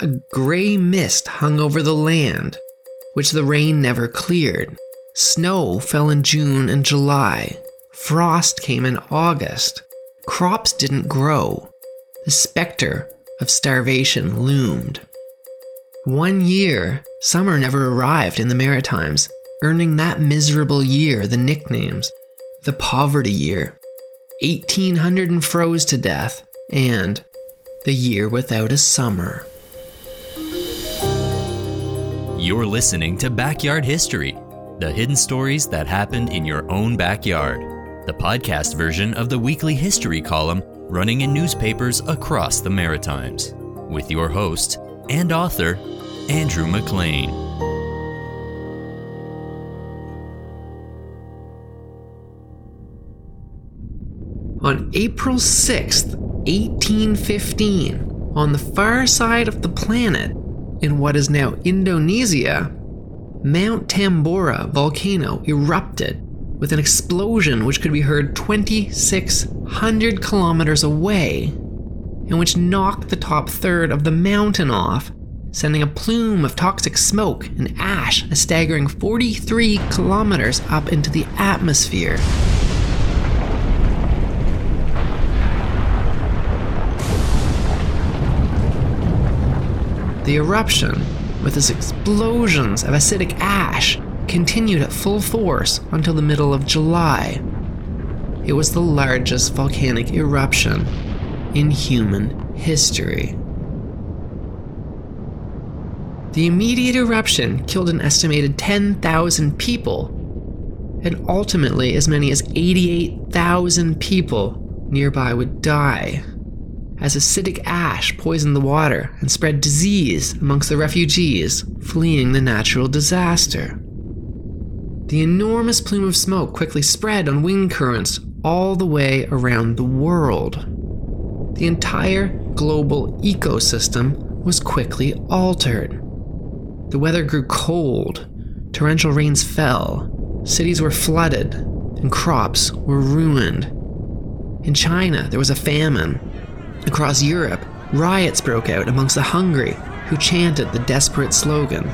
a grey mist hung over the land, which the rain never cleared. Snow fell in June and July. Frost came in August. Crops didn't grow. The specter of starvation loomed. One year, summer never arrived in the Maritimes, earning that miserable year the nicknames the poverty year, 1800 and froze to death, and the year without a summer. You're listening to Backyard History, the hidden stories that happened in your own backyard, the podcast version of the weekly history column running in newspapers across the Maritimes, with your host and author, Andrew McLean. On April 6th, 1815, on the far side of the planet, in what is now Indonesia, Mount Tambora volcano erupted with an explosion which could be heard 2,600 kilometers away, and which knocked the top third of the mountain off, sending a plume of toxic smoke and ash a staggering 43 kilometers up into the atmosphere. The eruption, with its explosions of acidic ash, continued at full force until the middle of July. It was the largest volcanic eruption in human history. The immediate eruption killed an estimated 10,000 people, and ultimately, as many as 88,000 people nearby would die as acidic ash poisoned the water and spread disease amongst the refugees fleeing the natural disaster. The enormous plume of smoke quickly spread on wind currents all the way around the world. The entire global ecosystem was quickly altered. The weather grew cold, torrential rains fell, cities were flooded, and crops were ruined. In China, there was a famine, Across Europe, riots broke out amongst the hungry who chanted the desperate slogan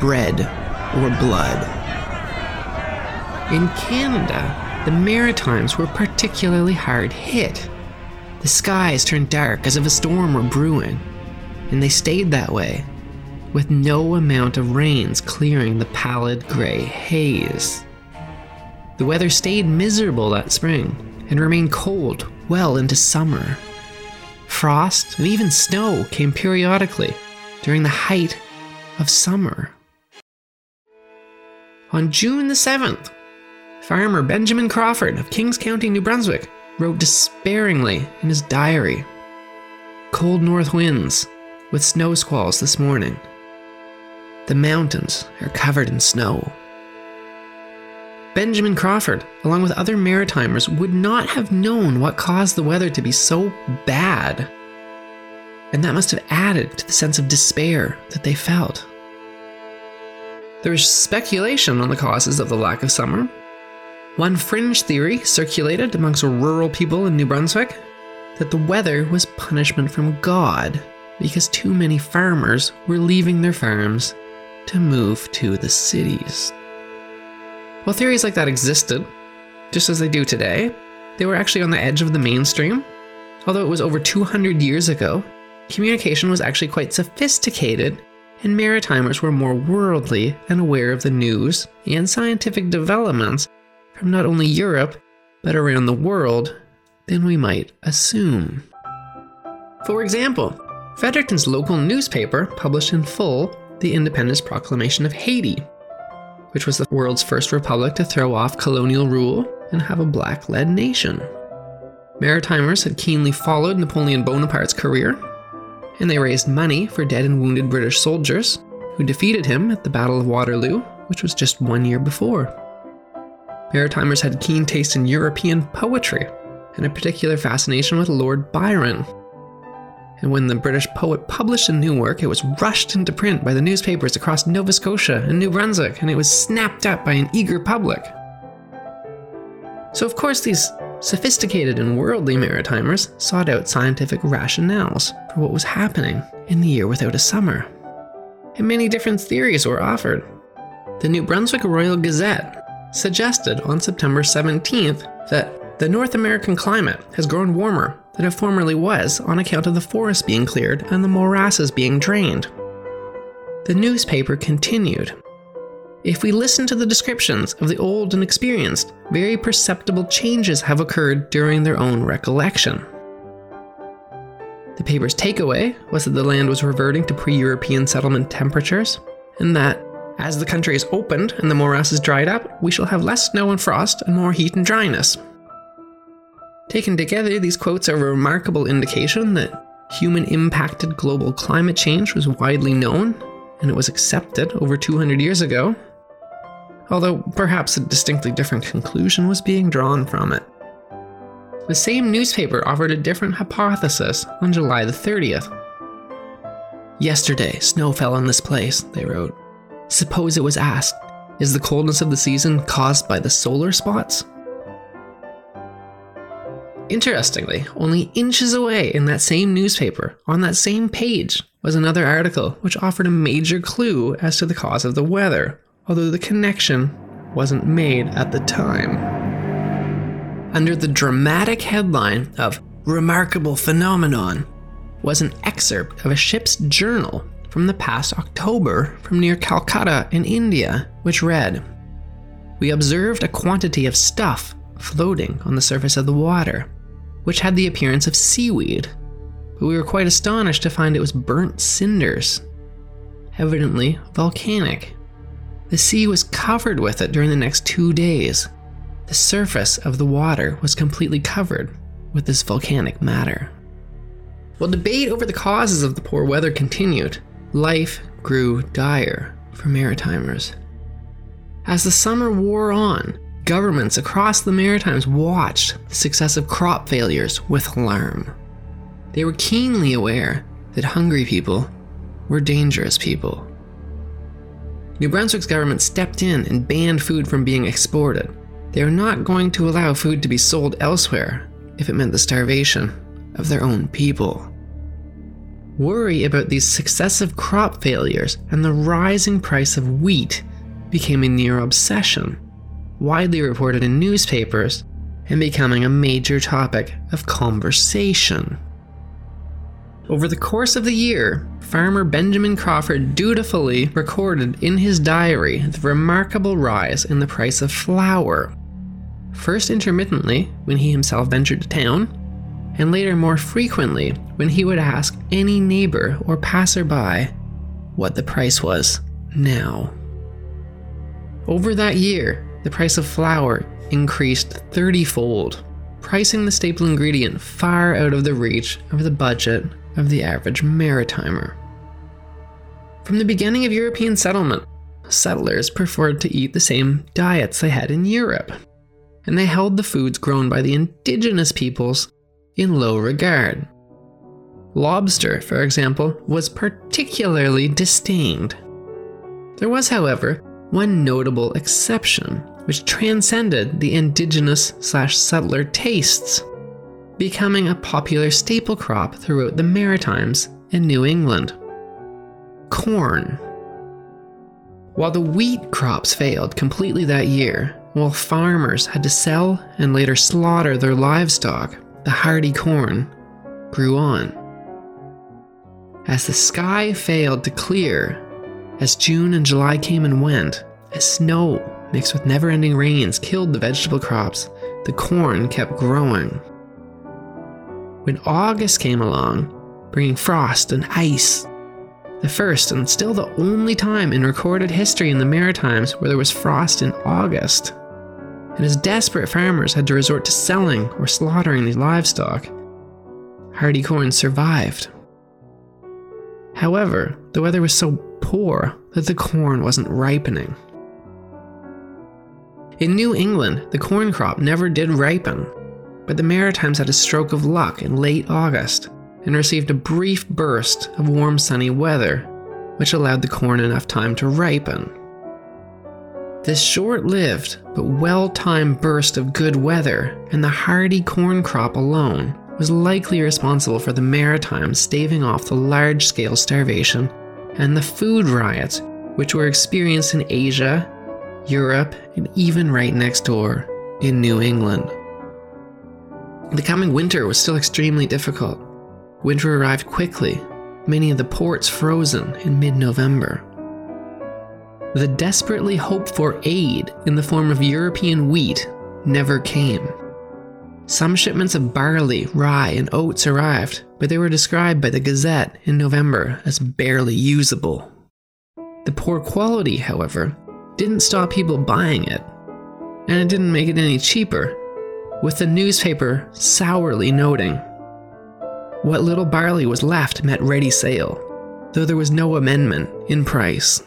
bread or blood. In Canada, the Maritimes were particularly hard hit. The skies turned dark as if a storm were brewing, and they stayed that way, with no amount of rains clearing the pallid gray haze. The weather stayed miserable that spring and remained cold well into summer. Frost and even snow came periodically during the height of summer. On June the 7th, farmer Benjamin Crawford of Kings County, New Brunswick, wrote despairingly in his diary Cold north winds with snow squalls this morning. The mountains are covered in snow. Benjamin Crawford, along with other Maritimers, would not have known what caused the weather to be so bad. And that must have added to the sense of despair that they felt. There is speculation on the causes of the lack of summer. One fringe theory circulated amongst rural people in New Brunswick that the weather was punishment from God because too many farmers were leaving their farms to move to the cities. While theories like that existed, just as they do today, they were actually on the edge of the mainstream. Although it was over 200 years ago, communication was actually quite sophisticated, and Maritimers were more worldly and aware of the news and scientific developments from not only Europe, but around the world than we might assume. For example, Fredericton's local newspaper published in full the Independence Proclamation of Haiti, which was the world's first republic to throw off colonial rule and have a black led nation. Maritimers had keenly followed Napoleon Bonaparte's career, and they raised money for dead and wounded British soldiers who defeated him at the Battle of Waterloo, which was just one year before. Maritimers had keen taste in European poetry and a particular fascination with Lord Byron, and when the British poet published a new work, it was rushed into print by the newspapers across Nova Scotia and New Brunswick, and it was snapped up by an eager public. So, of course, these sophisticated and worldly Maritimers sought out scientific rationales for what was happening in the year without a summer. And many different theories were offered. The New Brunswick Royal Gazette suggested on September 17th that the North American climate has grown warmer than it formerly was on account of the forests being cleared and the morasses being drained. The newspaper continued if we listen to the descriptions of the old and experienced, very perceptible changes have occurred during their own recollection. The paper's takeaway was that the land was reverting to pre European settlement temperatures, and that, as the country is opened and the morasses dried up, we shall have less snow and frost and more heat and dryness. Taken together, these quotes are a remarkable indication that human impacted global climate change was widely known and it was accepted over 200 years ago, although perhaps a distinctly different conclusion was being drawn from it. The same newspaper offered a different hypothesis on July the 30th. Yesterday, snow fell on this place, they wrote. Suppose it was asked, is the coldness of the season caused by the solar spots? Interestingly, only inches away in that same newspaper, on that same page, was another article which offered a major clue as to the cause of the weather, although the connection wasn't made at the time. Under the dramatic headline of Remarkable Phenomenon was an excerpt of a ship's journal from the past October from near Calcutta in India, which read We observed a quantity of stuff floating on the surface of the water, which had the appearance of seaweed, but we were quite astonished to find it was burnt cinders, evidently volcanic. The sea was covered with it during the next two days. The surface of the water was completely covered with this volcanic matter. While debate over the causes of the poor weather continued, life grew dire for Maritimers. As the summer wore on, governments across the Maritimes watched the successive crop failures with alarm. They were keenly aware that hungry people were dangerous people. New Brunswick's government stepped in and banned food from being exported. They are not going to allow food to be sold elsewhere if it meant the starvation of their own people. Worry about these successive crop failures and the rising price of wheat became a near obsession, widely reported in newspapers and becoming a major topic of conversation. Over the course of the year, farmer Benjamin Crawford dutifully recorded in his diary the remarkable rise in the price of flour. First intermittently, when he himself ventured to town, and later more frequently when he would ask any neighbor or passerby what the price was now. Over that year, the price of flour increased 30 fold, pricing the staple ingredient far out of the reach of the budget of the average maritimer. From the beginning of European settlement, settlers preferred to eat the same diets they had in Europe, and they held the foods grown by the indigenous peoples in low regard. Lobster, for example, was particularly disdained. There was, however, one notable exception, which transcended the indigenous slash settler tastes becoming a popular staple crop throughout the Maritimes and New England. Corn. While the wheat crops failed completely that year, while farmers had to sell and later slaughter their livestock, the hardy corn grew on. As the sky failed to clear, as June and July came and went, as snow mixed with never ending rains killed the vegetable crops, the corn kept growing. When August came along, bringing frost and ice, the first and still the only time in recorded history in the Maritimes where there was frost in August, and as desperate farmers had to resort to selling or slaughtering these livestock, hardy corn survived. However, the weather was so poor that the corn wasn't ripening. In New England, the corn crop never did ripen, but the Maritimes had a stroke of luck in late August and received a brief burst of warm sunny weather, which allowed the corn enough time to ripen. This short lived but well timed burst of good weather and the hardy corn crop alone was likely responsible for the Maritimes staving off the large scale starvation and the food riots which were experienced in Asia, Europe, and even right next door in New England. The coming winter was still extremely difficult. Winter arrived quickly, many of the ports frozen in mid November. The desperately hoped for aid in the form of European wheat never came. Some shipments of barley, rye, and oats arrived, but they were described by the Gazette in November as barely usable. The poor quality, however, didn't stop people buying it, and it didn't make it any cheaper, with the newspaper sourly noting what little barley was left met ready sale, though there was no amendment in price.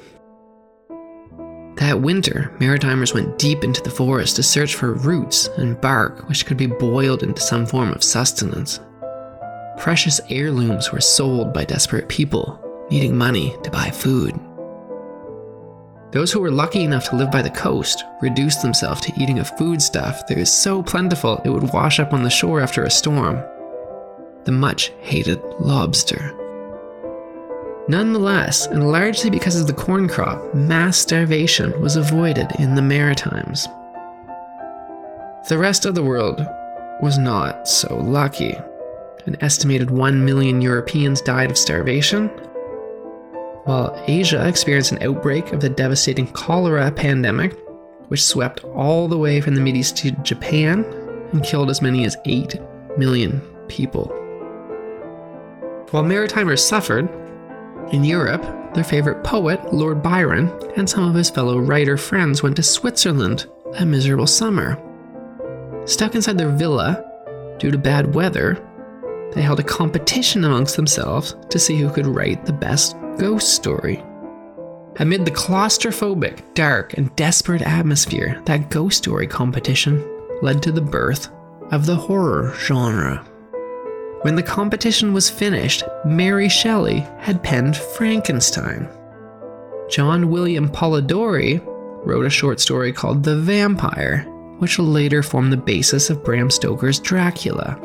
That winter, Maritimers went deep into the forest to search for roots and bark which could be boiled into some form of sustenance. Precious heirlooms were sold by desperate people needing money to buy food. Those who were lucky enough to live by the coast reduced themselves to eating a foodstuff that was so plentiful it would wash up on the shore after a storm the much hated lobster. Nonetheless, and largely because of the corn crop, mass starvation was avoided in the Maritimes. The rest of the world was not so lucky. An estimated 1 million Europeans died of starvation, while Asia experienced an outbreak of the devastating cholera pandemic, which swept all the way from the Mideast to Japan and killed as many as 8 million people. While Maritimers suffered, in Europe, their favorite poet, Lord Byron, and some of his fellow writer friends went to Switzerland a miserable summer. Stuck inside their villa due to bad weather, they held a competition amongst themselves to see who could write the best ghost story. Amid the claustrophobic, dark, and desperate atmosphere, that ghost story competition led to the birth of the horror genre. When the competition was finished, Mary Shelley had penned Frankenstein. John William Polidori wrote a short story called The Vampire, which later formed the basis of Bram Stoker's Dracula.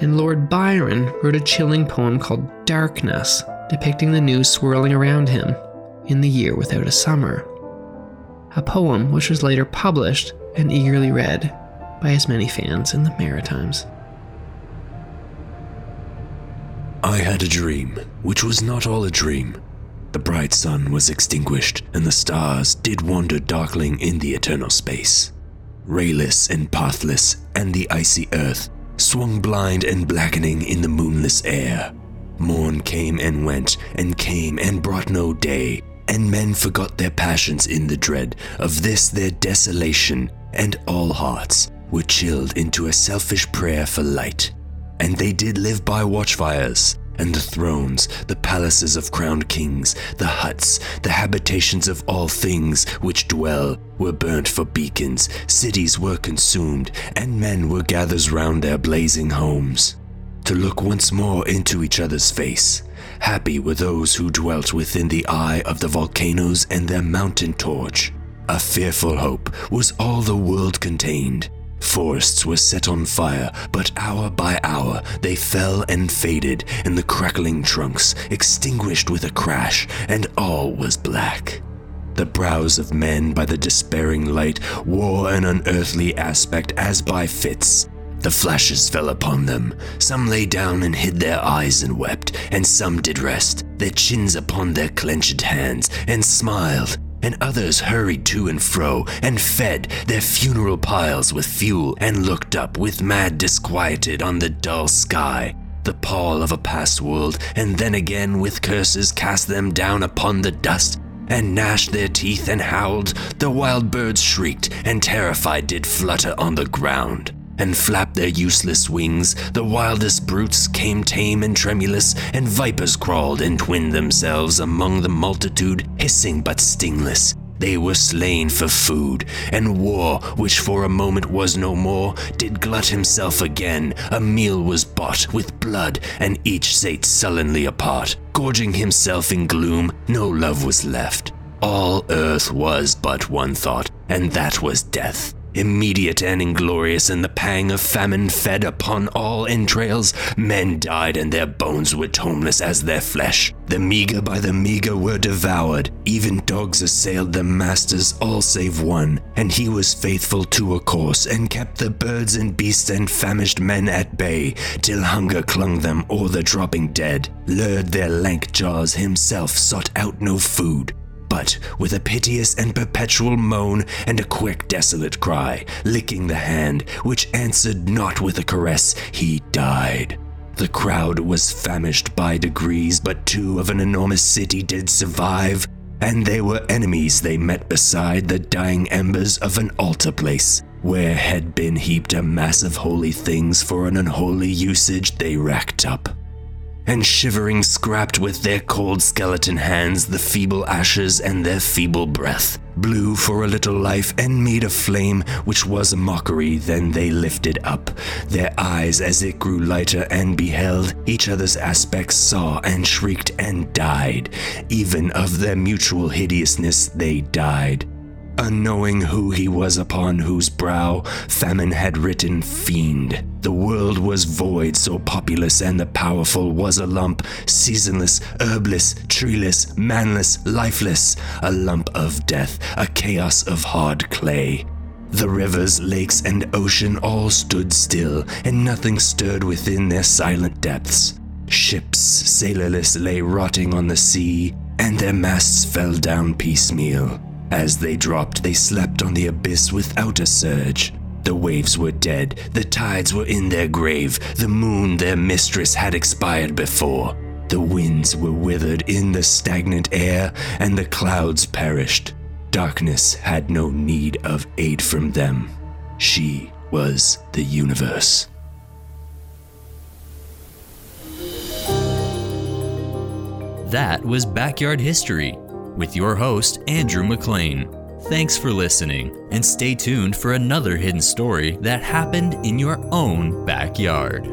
And Lord Byron wrote a chilling poem called Darkness, depicting the news swirling around him in the year without a summer. A poem which was later published and eagerly read by as many fans in the Maritimes. I had a dream, which was not all a dream. The bright sun was extinguished, and the stars did wander darkling in the eternal space. Rayless and pathless, and the icy earth swung blind and blackening in the moonless air. Morn came and went, and came and brought no day, and men forgot their passions in the dread of this their desolation, and all hearts were chilled into a selfish prayer for light and they did live by watchfires, and the thrones, the palaces of crowned kings, the huts, the habitations of all things which dwell, were burnt for beacons, cities were consumed, and men were gathered round their blazing homes. To look once more into each other's face. Happy were those who dwelt within the eye of the volcanoes and their mountain torch. A fearful hope was all the world contained, Forests were set on fire, but hour by hour they fell and faded, and the crackling trunks extinguished with a crash, and all was black. The brows of men by the despairing light wore an unearthly aspect as by fits. The flashes fell upon them. Some lay down and hid their eyes and wept, and some did rest, their chins upon their clenched hands, and smiled, and others hurried to and fro and fed their funeral piles with fuel and looked up with mad disquieted on the dull sky, the pall of a past world, and then again with curses cast them down upon the dust and gnashed their teeth and howled. The wild birds shrieked and terrified did flutter on the ground and flapped their useless wings. The wildest brutes came tame and tremulous, and vipers crawled and twinned themselves among the multitude, hissing but stingless. They were slain for food, and war, which for a moment was no more, did glut himself again. A meal was bought with blood, and each sate sullenly apart, gorging himself in gloom. No love was left. All earth was but one thought, and that was death. Immediate and inglorious, and the pang of famine fed upon all entrails. Men died, and their bones were toneless as their flesh. The meager by the meager were devoured. Even dogs assailed their masters, all save one. And he was faithful to a course, and kept the birds and beasts and famished men at bay, till hunger clung them or the dropping dead. Lured their lank jaws, himself sought out no food but with a piteous and perpetual moan and a quick, desolate cry, licking the hand, which answered not with a caress, he died. The crowd was famished by degrees, but two of an enormous city did survive, and they were enemies. They met beside the dying embers of an altar place, where had been heaped a mass of holy things for an unholy usage they racked up and shivering scrapped with their cold skeleton hands the feeble ashes and their feeble breath, blew for a little life and made a flame which was a mockery. Then they lifted up their eyes as it grew lighter and beheld each other's aspects, saw and shrieked and died. Even of their mutual hideousness they died unknowing who he was upon whose brow famine had written fiend. The world was void, so populous and the powerful was a lump, seasonless, herbless, treeless, manless, lifeless, a lump of death, a chaos of hard clay. The rivers, lakes, and ocean all stood still, and nothing stirred within their silent depths. Ships, sailorless, lay rotting on the sea, and their masts fell down piecemeal. As they dropped, they slept on the abyss without a surge. The waves were dead, the tides were in their grave, the moon, their mistress, had expired before. The winds were withered in the stagnant air, and the clouds perished. Darkness had no need of aid from them. She was the universe. That was Backyard History with your host, Andrew McLean. Thanks for listening, and stay tuned for another hidden story that happened in your own backyard.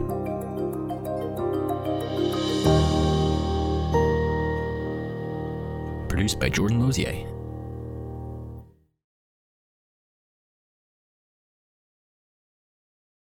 Produced by Jordan Lozier.